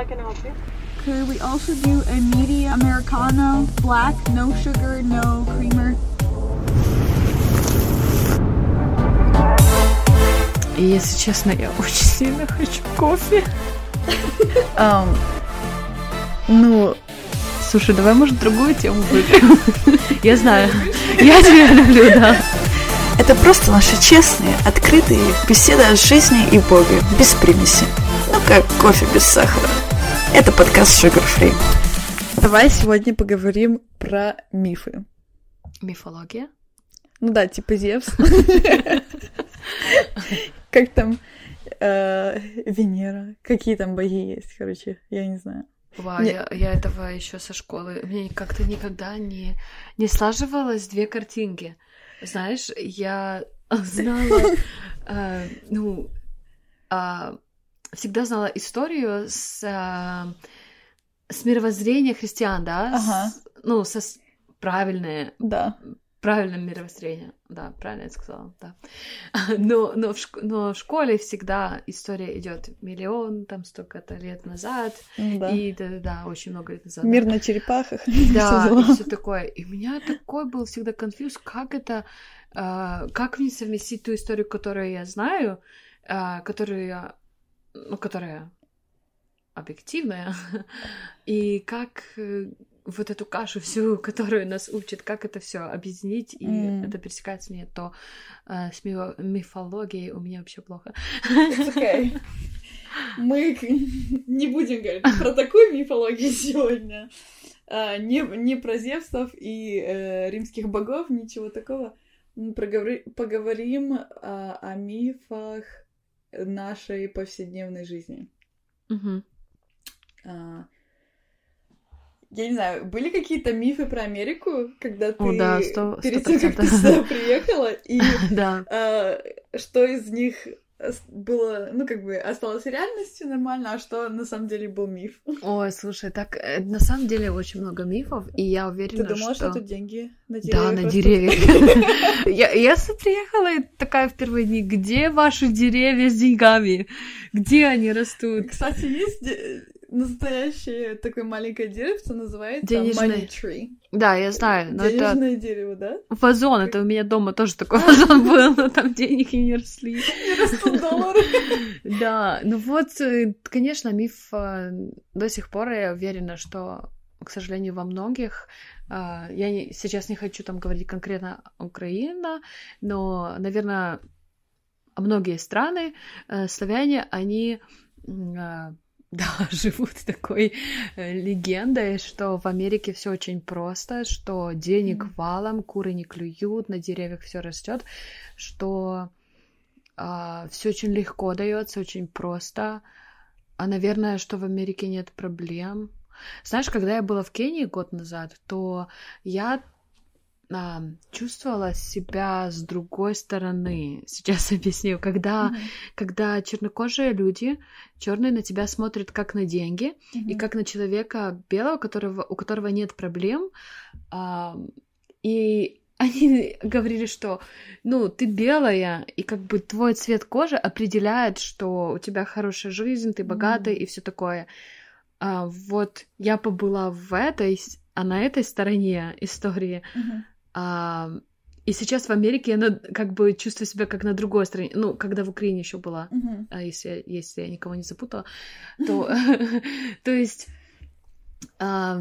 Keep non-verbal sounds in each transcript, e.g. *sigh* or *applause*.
How can I help you? Could we also do a medium Americano, black, no sugar, no creamer? И если честно, я очень сильно хочу кофе. *laughs* Ам, ну, слушай, давай, может, другую тему выберем? *laughs* Я знаю. Я тебя люблю, да. Это просто наши честные, открытые беседы о жизни и Боге, без примеси. Ну, как кофе без сахара. Это подкаст Sugar Free. Давай сегодня поговорим про мифы. Мифология? Ну да, типа Зевс. *laughs* Как там э, Венера. Какие там боги есть, короче, я не знаю. Вау, я, я этого еще со школы. Мне как-то никогда не, не слаживалось две картинки. Знаешь, я *laughs* знала, э, ну, а, всегда знала историю с, а, с мировоззрения христиан, да? Ага. С- ну, со правильное, Да. правильное мировоззрение. Да, правильно я сказала, да. *laughs* Но, но, в, шк- но в школе всегда история идет миллион, там столько-то лет назад. Ну да. И да-да-да, очень много лет назад. да. Мир на черепахах. *laughs* Да, и все такое. И у меня такой был всегда конфуз, как это, а, как мне совместить ту историю, которую я знаю, а, которую я, ну, которая объективная, *laughs* и как э, вот эту кашу всю, *laughs* которую нас учат, как это все объединить, и М. это пересекается мне, то а, с мифо- мифологией у меня вообще плохо. Okay. Мы *laughs* не будем говорить про такую мифологию сегодня. А, не, не про Зевсов и э, римских богов, ничего такого. Мы проговори- поговорим а, о мифах нашей повседневной жизни. Мгм. А, я не знаю, были какие-то мифы про Америку, когда ты О, да, сто- сто перед тем, как ты сюда приехала, и *laughs* Да. а, что из них было, ну, как бы, осталось реальностью нормально, а что на самом деле был миф? Ой, слушай, так э, на самом деле очень много мифов, и я уверена, Ты думала, что что... тут деньги на Да, деревьях на растут? *laughs* Я, приехала и такая в первые дни, где ваши деревья с деньгами? Где они растут? Кстати, есть де- настоящее такое маленькое деревце, называется Денежное. money tree. Да, я знаю, но это Денежное дерево, да? вазон, это у меня дома тоже такой *laughs* вазон был, но там денег и не росли. И растут доллары. *laughs* Да, ну вот, э, конечно, миф э, до сих пор, я уверена, что, к сожалению, во многих, э, я не- сейчас не хочу там говорить конкретно Украина, но, наверное, многие страны, э, славяне, они э, *laughs* да, живут такой э, легендой, что в Америке все очень просто, что денег валом, куры не клюют, на деревьях все растет, что все очень легко дается, очень просто. А, наверное, что в Америке нет проблем. Знаешь, когда я была в Кении год назад, то я а, чувствовала себя с другой стороны. Сейчас *laughs* объясню. Когда, когда чернокожие люди, черные на тебя смотрят как на деньги, и как на человека белого, которого, у которого нет проблем. а, и они *laughs* говорили, что, ну, ты белая, и как бы твой цвет кожи определяет, что у тебя хорошая жизнь, ты богатый и все такое. А, вот я побыла в этой, а на этой стороне истории. Мгм. А, и сейчас в Америке я на- как бы чувствую себя как на другой стороне. Ну, когда в Украине еще была Мгм. а если, если я никого не запутала, *laughs* то, *laughs* то есть а,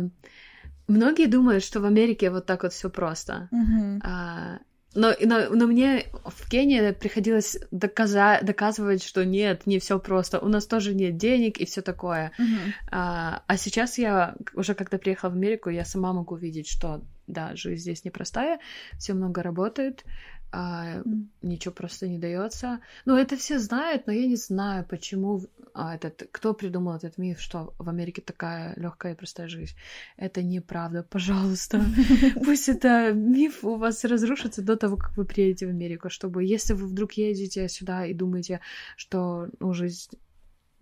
многие думают, что в Америке вот так вот все просто. А, но, но, но мне в Кении приходилось доказа- доказывать, что нет, не все просто. У нас тоже нет денег и все такое. Мгм. А, а сейчас я уже когда приехала в Америку, я сама могу видеть, что да, жизнь здесь непростая, все много работает, а, М. ничего просто не дается. Ну, это все знают, но я не знаю, почему а, этот, кто придумал этот миф, что в Америке такая легкая и простая жизнь. Это неправда, пожалуйста. *laughs* Пусть это миф у вас разрушится до того, как вы приедете в Америку, чтобы, если вы вдруг едете сюда и думаете, что ну, жизнь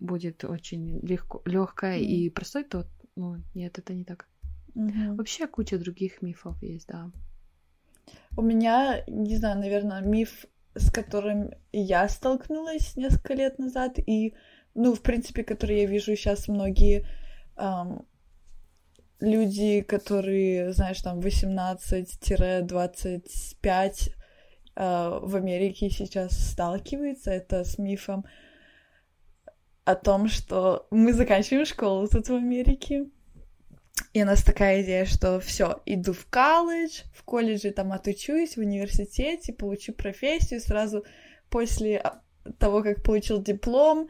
будет очень легко, легкая Мгм. и простой, то ну, нет, это не так. Мгм. Вообще куча других мифов есть, да. У меня, не знаю, наверное, миф, с которым я столкнулась несколько лет назад, и ну, в принципе, которые я вижу сейчас многие эм, люди, которые, знаешь, там 18-25 э, в Америке сейчас сталкиваются, это с мифом о том, что мы заканчиваем школу тут в Америке, и у нас такая идея, что все, иду в колледж, в колледже там отучусь, в университете, получу профессию, сразу после а, того, как получил диплом,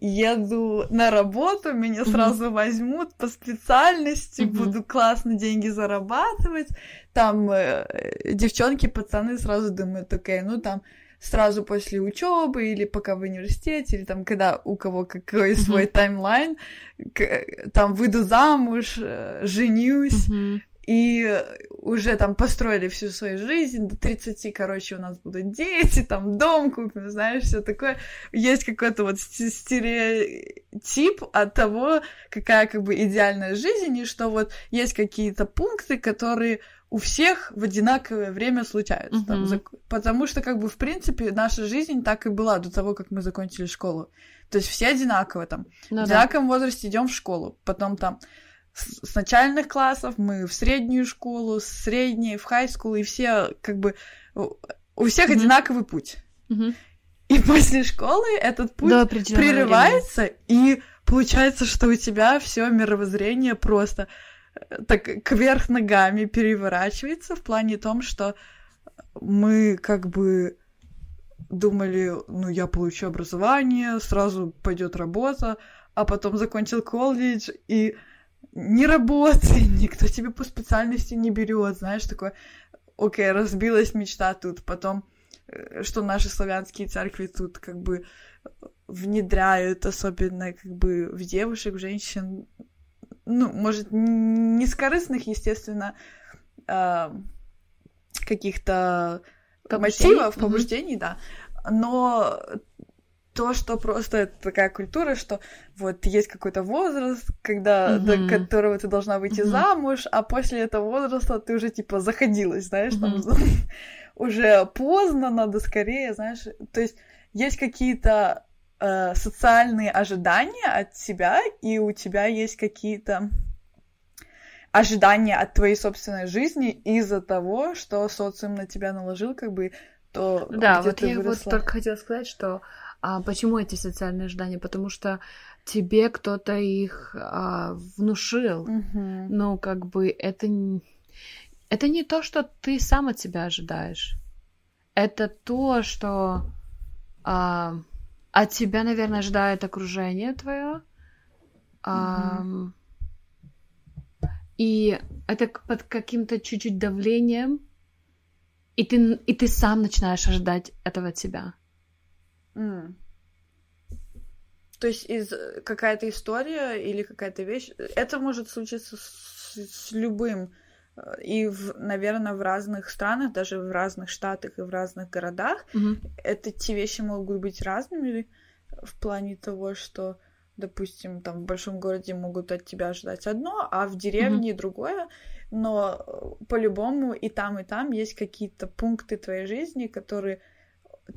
еду на работу, меня сразу mm-hmm. возьмут по специальности, mm-hmm. буду классно деньги зарабатывать. Там э, девчонки, пацаны сразу думают, окей, ну там сразу после учебы или пока в университете, или там когда у кого какой mm-hmm. свой таймлайн, там выйду замуж, э, женюсь, mm-hmm. и уже там построили всю свою жизнь, до 30, короче, у нас будут дети, там дом купим, знаешь, все такое. Есть какой-то вот стереотип от того, какая как бы идеальная жизнь, и что вот есть какие-то пункты, которые у всех в одинаковое время случаются. Uh-huh. Там. Потому что, как бы, в принципе, наша жизнь так и была до того, как мы закончили школу. То есть все одинаково там. Ну, в одинаковом да. возрасте идем в школу. Потом там с, начальных классов мы в среднюю школу, с средней, в хай-скул, и все, как бы, у всех uh-huh. одинаковый путь. Uh-huh. И после школы этот путь прерывается, времени. и получается, что у тебя все мировоззрение просто так кверх ногами переворачивается в плане том, что мы как бы думали, ну, я получу образование, сразу пойдет работа, а потом закончил колледж, и не работай, *laughs* никто тебе по специальности не берет, знаешь, такое, окей, разбилась мечта тут, потом, э, что наши славянские церкви тут как бы внедряют, особенно как бы в девушек, в женщин, ну, может, не с корыстных, естественно, э, каких-то мотивов, побуждений, mm-hmm. да, но то, что просто это такая культура, что вот есть какой-то возраст, когда mm-hmm. до которого ты должна выйти mm-hmm. замуж, а после этого возраста ты уже типа заходилась, знаешь, mm-hmm. там *laughs* уже поздно, надо скорее, знаешь, то есть есть какие-то э, социальные ожидания от тебя, и у тебя есть какие-то ожидания от твоей собственной жизни из-за того, что социум на тебя наложил, как бы то. Да, вот я выросла. вот только хотела сказать, что а, почему эти социальные ожидания? Потому что тебе кто-то их а, внушил. Угу. Ну, как бы это это не то, что ты сам от себя ожидаешь. Это то, что а, от тебя, наверное, ожидает окружение твое. Mm-hmm. и это под каким-то чуть-чуть давлением, и ты, и ты сам начинаешь ожидать этого от себя. Mm. То есть из какая-то история или какая-то вещь, это может случиться с, с любым и, в, наверное, в разных странах, даже в разных штатах и в разных городах, mm-hmm. это те вещи могут быть разными в плане того, что, допустим, там в большом городе могут от тебя ожидать одно, а в деревне mm-hmm. другое, но э, по-любому и там, и там есть какие-то пункты твоей жизни, которые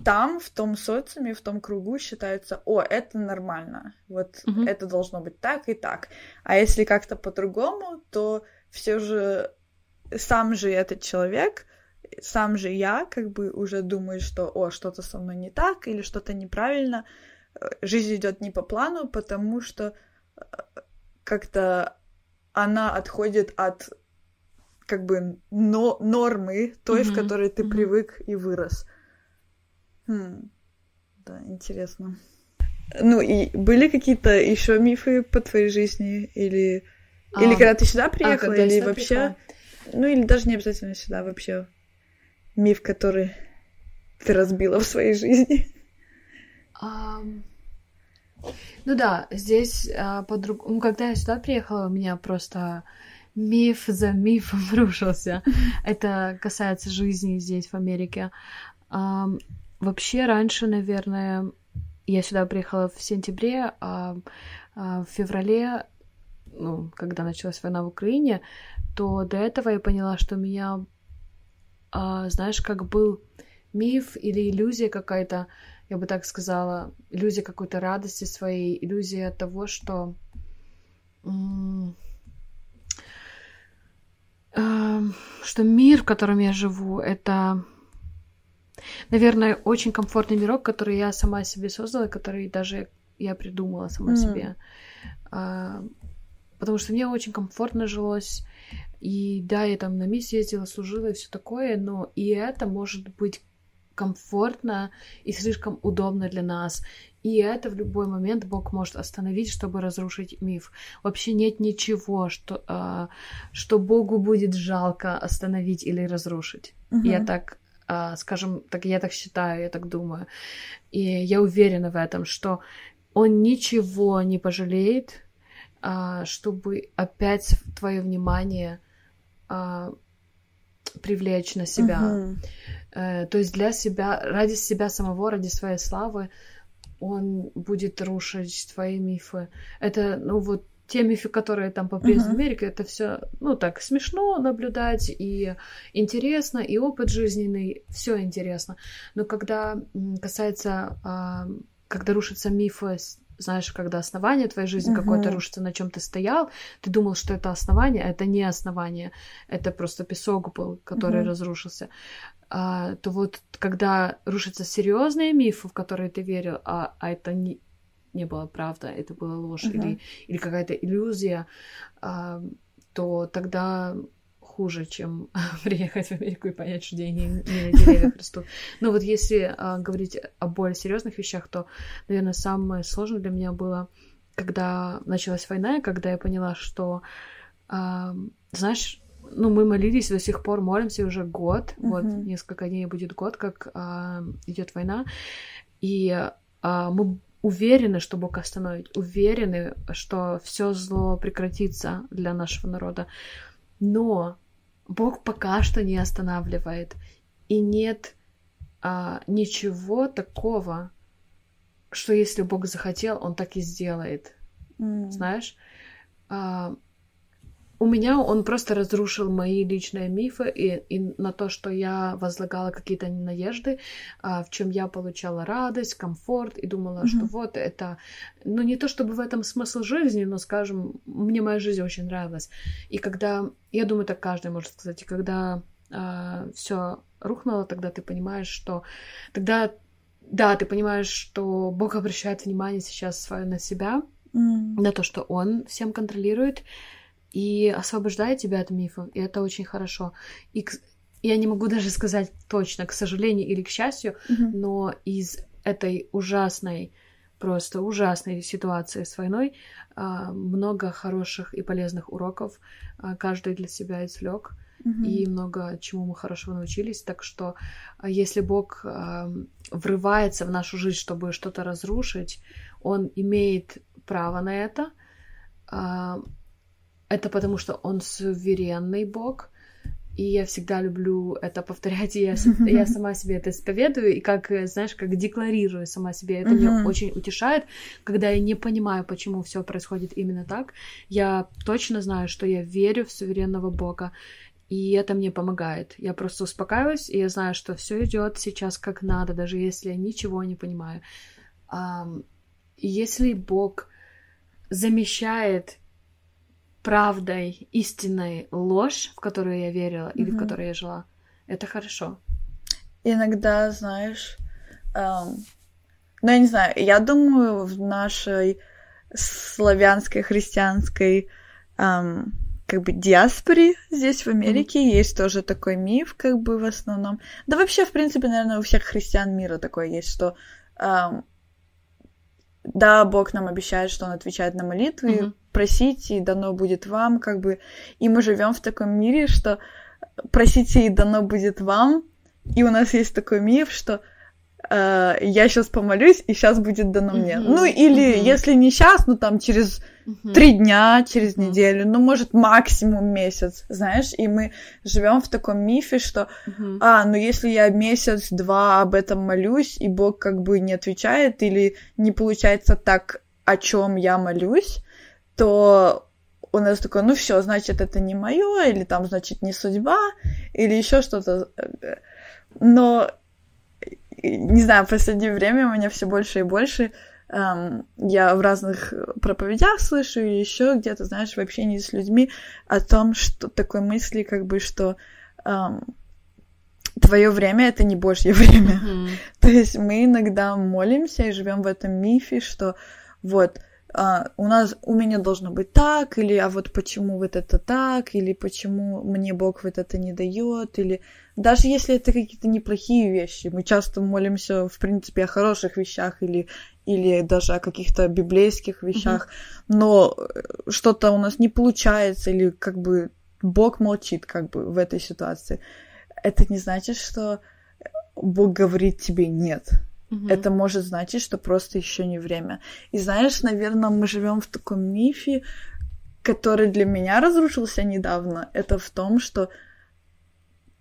там, в том социуме, в том кругу считаются, о, это нормально, вот mm-hmm. это должно быть так и так. А если как-то по-другому, то все же сам же этот человек, сам же я как бы уже думаю, что, о, что-то со мной не так или что-то неправильно, э, жизнь идет не по плану, потому что э, как-то она отходит от как бы но нормы той, mm-hmm. в которой ты mm-hmm. привык и вырос. Хм. Да, интересно. Ну и были какие-то еще мифы по твоей жизни или а, или когда ты сюда приехала, а, или вообще приехала? Ну или даже не обязательно сюда вообще миф, который ты разбила в своей жизни. Um, ну да, здесь uh, подруг... ну, когда я сюда приехала, у меня просто миф за мифом *laughs* рушился. Это касается жизни здесь, в Америке. Um, вообще, раньше, наверное, я сюда приехала в сентябре, а, а в феврале, ну, когда началась война в Украине, то до этого я поняла, что у меня, а, знаешь, как был миф или иллюзия какая-то, я бы так сказала, иллюзия какой-то радости своей, иллюзия того, что что мир, в котором я живу, это, наверное, очень комфортный мирок, который я сама себе создала, который даже я придумала сама mm. себе. А, потому что мне очень комфортно жилось. И да, я там на миссии ездила, служила и все такое, но и это может быть комфортно и слишком удобно для нас. И это в любой момент Бог может остановить, чтобы разрушить миф. Вообще нет ничего, что, а, что Богу будет жалко остановить или разрушить. Угу. Я так, а, скажем, так я так считаю, я так думаю. И я уверена в этом, что Он ничего не пожалеет, а, чтобы опять твое внимание а, привлечь на себя. Uh-huh. То есть для себя, ради себя самого, ради своей славы, он будет рушить твои мифы. Это, ну вот, те мифы, которые там по uh-huh. в Америке, это все, ну так, смешно наблюдать, и интересно, и опыт жизненный, все интересно. Но когда касается, а, когда рушатся мифы знаешь, когда основание твоей жизни uh-huh. какое-то рушится, на чем ты стоял, ты думал, что это основание, а это не основание, это просто песок был, который uh-huh. разрушился. А, то вот когда рушатся серьезные мифы, в которые ты верил, а, а это не, не была правда, это была ложь uh-huh. или, или какая-то иллюзия, а, то тогда хуже, чем *laughs* приехать в Америку и понять, что деньги не на деревьях растут. Но вот если а, говорить о более серьезных вещах, то, наверное, самое сложное для меня было, когда началась война, и когда я поняла, что, а, знаешь, ну, мы молились, до сих пор молимся уже год, uh-huh. вот несколько дней будет год, как а, идет война, и а, мы уверены, что Бог остановит, уверены, что все зло прекратится для нашего народа. Но Бог пока что не останавливает. И нет а, ничего такого, что если Бог захотел, Он так и сделает. Mm. Знаешь? А, у меня он просто разрушил мои личные мифы и, и на то, что я возлагала какие-то надежды, а, в чем я получала радость, комфорт и думала, mm-hmm. что вот это, ну не то чтобы в этом смысл жизни, но, скажем, мне моя жизнь очень нравилась. И когда, я думаю, так каждый может сказать, и когда а, все рухнуло, тогда ты понимаешь, что тогда да, ты понимаешь, что Бог обращает внимание сейчас свое на себя, mm. на то, что Он всем контролирует, и освобождает тебя от мифов, и это очень хорошо. И я не могу даже сказать точно, к сожалению или к счастью, mm-hmm. но из этой ужасной, просто ужасной ситуации с войной а, много хороших и полезных уроков а, каждый для себя извлек. Mm-hmm. И много чему мы хорошего научились. Так что, а, если Бог врывается в нашу жизнь, чтобы что-то разрушить, Он имеет право на это это потому, что он суверенный бог, и я всегда люблю это повторять, и я, *laughs* я сама себе это исповедую, и как, знаешь, как декларирую сама себе. Это меня очень утешает, когда я не понимаю, почему все происходит именно так. Я точно знаю, что я верю в суверенного Бога, и это мне помогает. Я просто успокаиваюсь, и я знаю, что все идет сейчас как надо, даже если я ничего не понимаю. Если Бог замещает правдой, истинной ложь, в которую я верила mm-hmm. или в которой я жила, это хорошо. Иногда, знаешь, эм, ну я не знаю, я думаю, в нашей славянской, христианской эм, как бы диаспоре здесь в Америке mm-hmm. есть тоже такой миф, как бы в основном. Да вообще, в принципе, наверное, у всех христиан мира такое есть, что эм, да, Бог нам обещает, что Он отвечает на молитвы, mm-hmm просите, и дано будет вам, как бы. И мы живем в таком мире, что просите, и дано будет вам. И у нас есть такой миф, что э, я сейчас помолюсь, и сейчас будет дано мне. Mm-hmm. Ну, или mm-hmm. если не сейчас, ну там через три mm-hmm. дня, через mm-hmm. неделю, ну, может, максимум месяц, знаешь, и мы живем в таком мифе, что, mm-hmm. а, ну, если я месяц-два об этом молюсь, и Бог как бы не отвечает, или не получается так, о чем я молюсь, то у нас такое, ну все, значит, это не мое, или там, значит, не судьба, или еще что-то. Но не знаю, в последнее время у меня все больше и больше эм, я в разных проповедях слышу или еще где-то, знаешь, в общении с людьми о том, что такой мысли, как бы, что эм, твое время это не Божье *laughs* время. Mm-hmm. То есть мы иногда молимся и живем в этом мифе, что вот а, у нас у меня должно быть так, или а вот почему вот это так, или почему мне Бог вот это не дает, или даже если это какие-то неплохие вещи, мы часто молимся, в принципе, о хороших вещах или, или даже о каких-то библейских вещах, mm-hmm. но что-то у нас не получается, или как бы Бог молчит как бы в этой ситуации. Это не значит, что Бог говорит тебе нет. Угу. Это может значить, что просто еще не время. И знаешь, наверное, мы живем в таком мифе, который для меня разрушился недавно. Это в том, что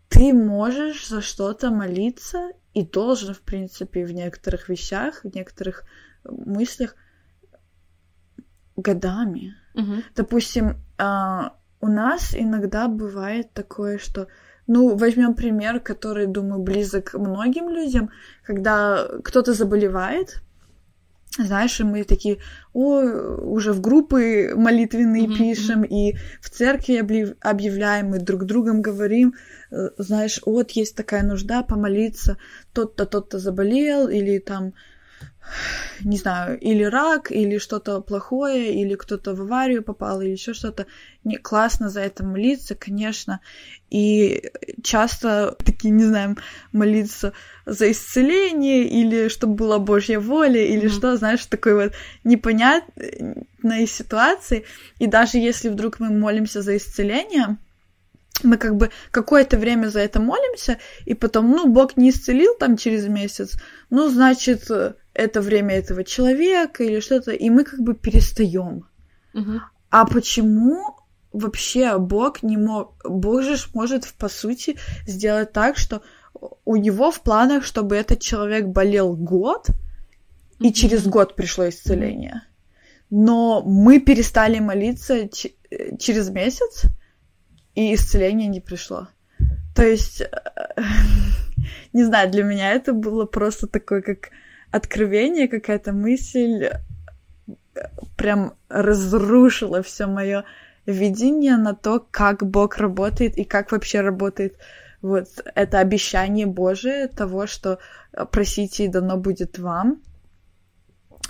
ты можешь за что-то молиться и должен, в принципе, в некоторых вещах, в некоторых мыслях годами. Угу. Допустим, а, у нас иногда бывает такое, что ну, возьмем пример, который, думаю, близок многим людям, когда кто-то заболевает, знаешь, и мы такие, о, уже в группы молитвенные mm-hmm. пишем, и в церкви объявляем, и друг другом говорим, э, знаешь, вот есть такая нужда помолиться, тот-то, тот-то заболел, или там не знаю, или рак, или что-то плохое, или кто-то в аварию попал, или еще что-то. Не, классно за это молиться, конечно. И часто такие, не знаю, молиться за исцеление, или чтобы была Божья воля, или mm-hmm. что, знаешь, такой вот непонятной ситуации. И даже если вдруг мы молимся за исцеление, мы как бы какое-то время за это молимся, и потом, ну, Бог не исцелил там через месяц, ну, значит, это время этого человека или что-то, и мы как бы перестаем. Угу. А почему вообще Бог не мог... Бог же может, по сути, сделать так, что у него в планах, чтобы этот человек болел год, и mm через год пришло исцеление. Но мы перестали молиться ч- через месяц, и исцеление не пришло. То есть, э, *laughs* не знаю, для меня это было просто такое, как откровение, какая-то мысль прям разрушила все мое видение на то, как Бог работает и как вообще работает вот это обещание Божие того, что просите и дано будет вам.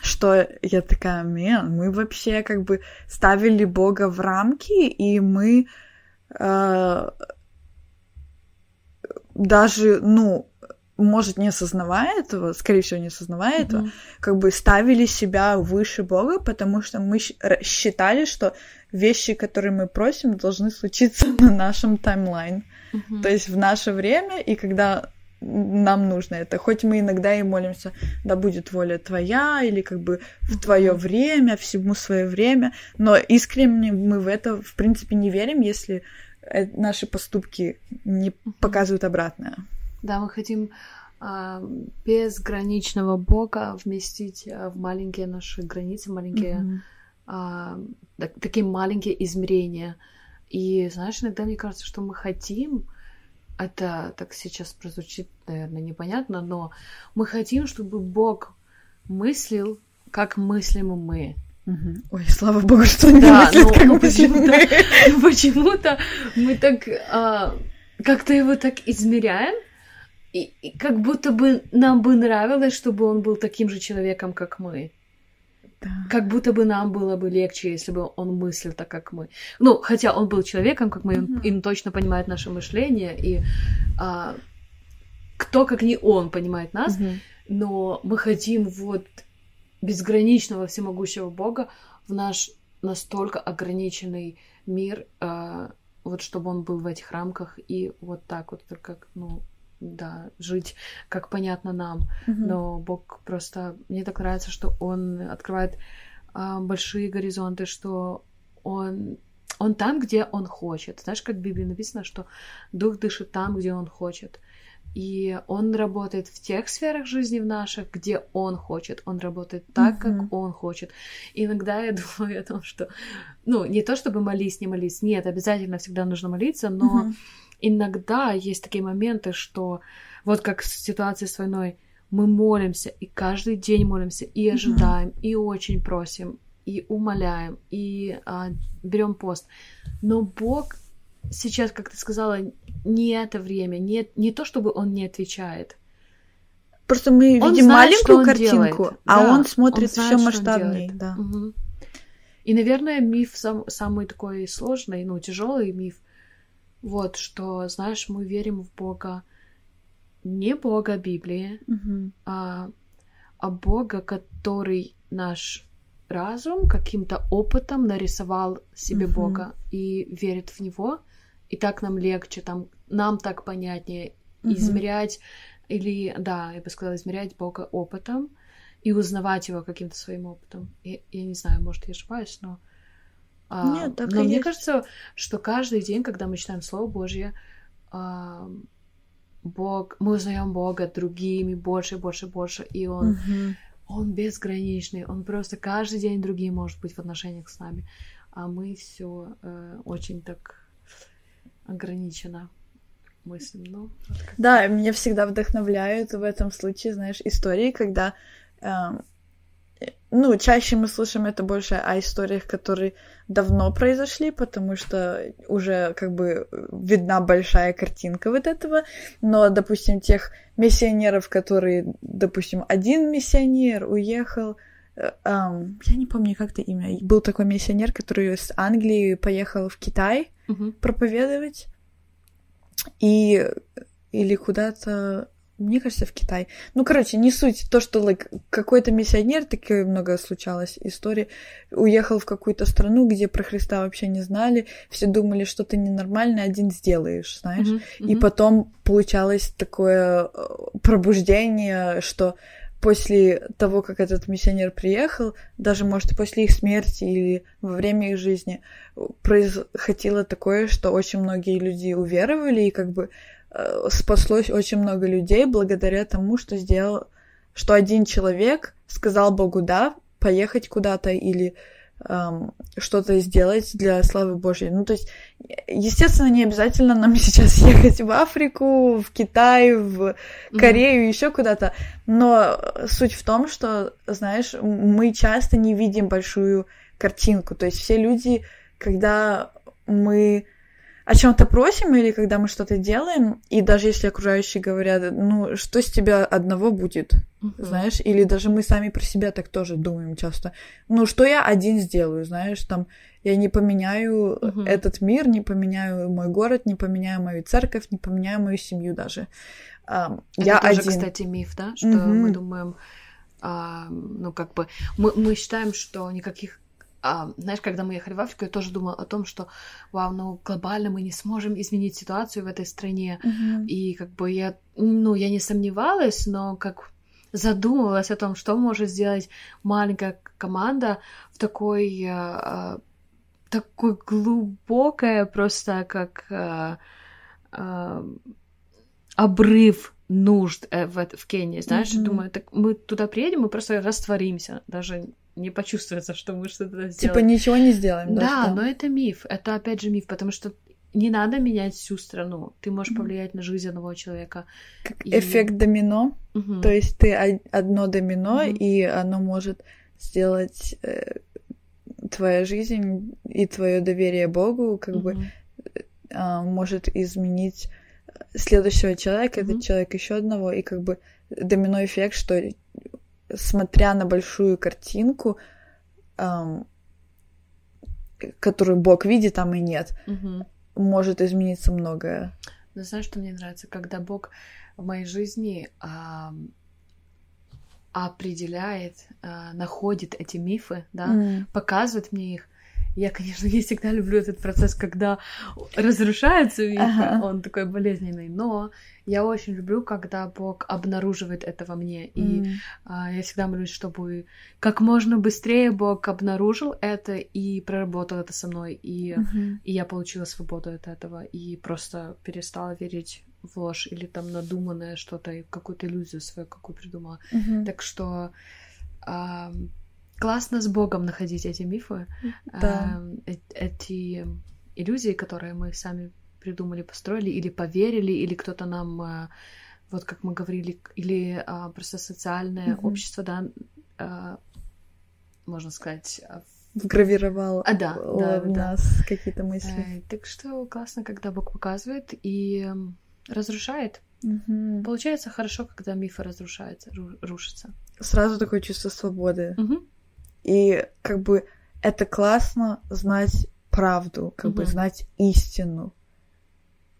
Что я такая, мен, мы вообще как бы ставили Бога в рамки, и мы э, даже, ну, может, не осознавая этого, скорее всего, не осознавая mm-hmm. этого, как бы ставили себя выше Бога, потому что мы считали, что вещи, которые мы просим, должны случиться *laughs* на нашем таймлайн. Mm-hmm. То есть в наше время, и когда нам нужно это. Хоть мы иногда и молимся, да будет воля твоя, или как бы в твое время, всему свое время, но искренне мы в это, в принципе, не верим, если э, наши поступки не показывают обратное. Да, мы хотим а, безграничного Бога вместить а, в маленькие наши границы, маленькие mm-hmm. а, так, такие маленькие измерения. И знаешь, иногда мне кажется, что мы хотим, это так сейчас прозвучит, наверное, непонятно, но мы хотим, чтобы Бог мыслил, как мыслим мы. Угу. Ой, слава богу, что не да, мыслит, ну, как ну, почему-то, *laughs* почему-то мы так а, как-то его так измеряем, и, и как будто бы нам бы нравилось, чтобы он был таким же человеком, как мы. Да. Как будто бы нам было бы легче, если бы он мыслил так, как мы. Ну, хотя он был человеком, как мы, mm-hmm. и он точно понимает наше мышление, и а, кто, как не он, понимает нас, mm-hmm. но мы хотим вот безграничного всемогущего Бога в наш настолько ограниченный мир, а, вот чтобы он был в этих рамках и вот так вот, как, ну, да, жить как понятно нам. Mm-hmm. Но Бог просто... Мне так нравится, что Он открывает а, большие горизонты, что Он... Он там, где Он хочет. Знаешь, как в Библии написано, что Дух дышит там, где Он хочет. И он работает в тех сферах жизни в наших, где он хочет. Он работает так, mm-hmm. как он хочет. И иногда я *laughs* думаю о том, что, ну, не то чтобы молись, не молись, нет, обязательно всегда нужно молиться, но mm-hmm иногда есть такие моменты, что вот как в ситуации с войной, мы молимся, и каждый день молимся, и ожидаем, mm-hmm. и очень просим, и умоляем, и а, берем пост. Но Бог сейчас, как ты сказала, не это время, не, не то, чтобы Он не отвечает. Просто мы он видим знает, маленькую картинку, делает. а да, он смотрит все масштабнее. Да. Угу. И, наверное, миф сам, самый такой сложный, ну, тяжелый миф. Вот, что, знаешь, мы верим в Бога, не Бога Библии, угу. а, а Бога, который наш разум каким-то опытом нарисовал себе угу. Бога и верит в Него, и так нам легче, там, нам так понятнее угу. измерять или, да, я бы сказала, измерять Бога опытом и узнавать его каким-то своим опытом. Я, я не знаю, может, я ошибаюсь, но... А, Нет, так но мне есть. кажется, что каждый день, когда мы читаем Слово Божье, а, Бог, мы узнаем Бога другими больше, больше, больше, и Он, угу. Он безграничный, Он просто каждый день другим может быть в отношениях с нами, а мы все э, очень так ограничено мыслям, ну. Да, меня всегда вдохновляют в этом случае, знаешь, истории, когда э, ну, чаще мы слышим это больше о историях, которые давно произошли, потому что уже как бы видна большая картинка вот этого. Но, допустим, тех миссионеров, которые, допустим, один миссионер уехал, Um, я не помню, как это имя. Был такой миссионер, который с Англии поехал в Китай uh-huh. проповедовать. И или куда-то мне кажется, в Китай. Ну, короче, не суть. То, что like, какой-то миссионер, такое много случалось истории, уехал в какую-то страну, где про Христа вообще не знали, все думали, что ты ненормальный, один сделаешь, знаешь. Mm-hmm, mm-hmm. И потом получалось такое э, пробуждение, что после того, как этот миссионер приехал, даже, может, после их смерти или во время их жизни, происходило такое, что очень многие люди уверовали, и как бы Э, спаслось очень много людей благодаря тому, что сделал, что один человек сказал Богу да, поехать куда-то или эм, что-то сделать для славы Божьей. Ну, то есть, естественно, не обязательно нам *laughs* сейчас ехать в Африку, в Китай, в Корею, mm-hmm. еще куда-то. Но суть в том, что, знаешь, мы часто не видим большую картинку. То есть все люди, когда мы о чем-то просим или когда мы что-то делаем, и даже если окружающие говорят, ну, что с тебя одного будет, uh-huh. знаешь, или даже мы сами про себя так тоже думаем часто, ну, что я один сделаю, знаешь, там, я не поменяю uh-huh. этот мир, не поменяю мой город, не поменяю мою церковь, не поменяю мою семью даже. Это я тоже, один. кстати, миф, да, что uh-huh. мы думаем, а, ну, как бы, мы, мы считаем, что никаких а, знаешь, когда мы ехали в Африку, я тоже думала о том, что, вау, ну глобально мы не сможем изменить ситуацию в этой стране. Mm-hmm. И как бы я, ну, я не сомневалась, но как задумывалась о том, что может сделать маленькая команда в такой, а, такой глубокое просто как а, а, обрыв нужд э, в, в Кении, знаешь, mm-hmm. думаю, так мы туда приедем, мы просто растворимся, даже не почувствуется, что мы что-то сделаем. Типа ничего не сделаем, да? Да, что? но это миф. Это опять же миф, потому что не надо менять всю страну. Ты можешь повлиять на жизнь одного человека. Как и... эффект домино. Угу. То есть ты одно домино, угу. и оно может сделать э, твоя жизнь и твое доверие Богу, как угу. бы э, может изменить следующего человека, угу. этот человек еще одного, и как бы домино эффект, что смотря на большую картинку, эм, которую Бог видит, там и нет, угу. может измениться многое. Но знаешь, что мне нравится? Когда Бог в моей жизни эм, определяет, э, находит эти мифы, да, mm. показывает мне их, я, конечно, не всегда люблю этот процесс, когда разрушается миф, ага. он такой болезненный, но я очень люблю, когда Бог обнаруживает это во мне. И mm. а, я всегда молюсь, чтобы как можно быстрее Бог обнаружил это и проработал это со мной. И, mm-hmm. и я получила свободу от этого. И просто перестала верить в ложь или там надуманное что-то, какую-то иллюзию свою, какую придумала. Mm-hmm. Так что а, классно с Богом находить эти мифы, да. а, эти иллюзии, которые мы сами придумали, построили, или поверили, или кто-то нам э, вот как мы говорили, или а, просто социальное Мгм. общество, да, а, можно сказать. а, Вгравировал А, да, э, да, в да. нас какие-то мысли. э, так что классно, когда Бог показывает и разрушает. Мгм. Получается хорошо, когда мифы разрушаются, ру- рушатся. Сразу такое чувство свободы. Мгм. И как бы это классно знать правду, как бы Мгм. знать истину.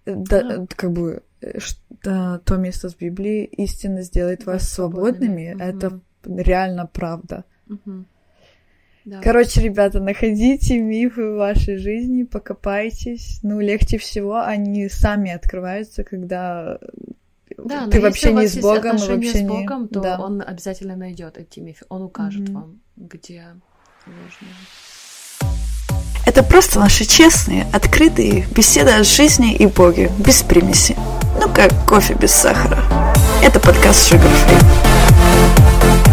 Э, Да, Да. э, как бы э, ш- да, то место с Библии истина сделает вас Вас свободными. свободными. Это Мгм. реально правда. Мгм. Да. Короче, ребята, находите мифы в вашей жизни, покопайтесь. Ну, легче всего они сами открываются, когда Да, но ты если вообще вас не с Богом, и вообще с не... Богом, то Да. он обязательно найдет эти мифы. Он укажет Мгм. вам, где ложно. Это просто наши честные, открытые беседы о жизни и Боге, без примеси. Ну как кофе без сахара. Это подкаст Sugar Free.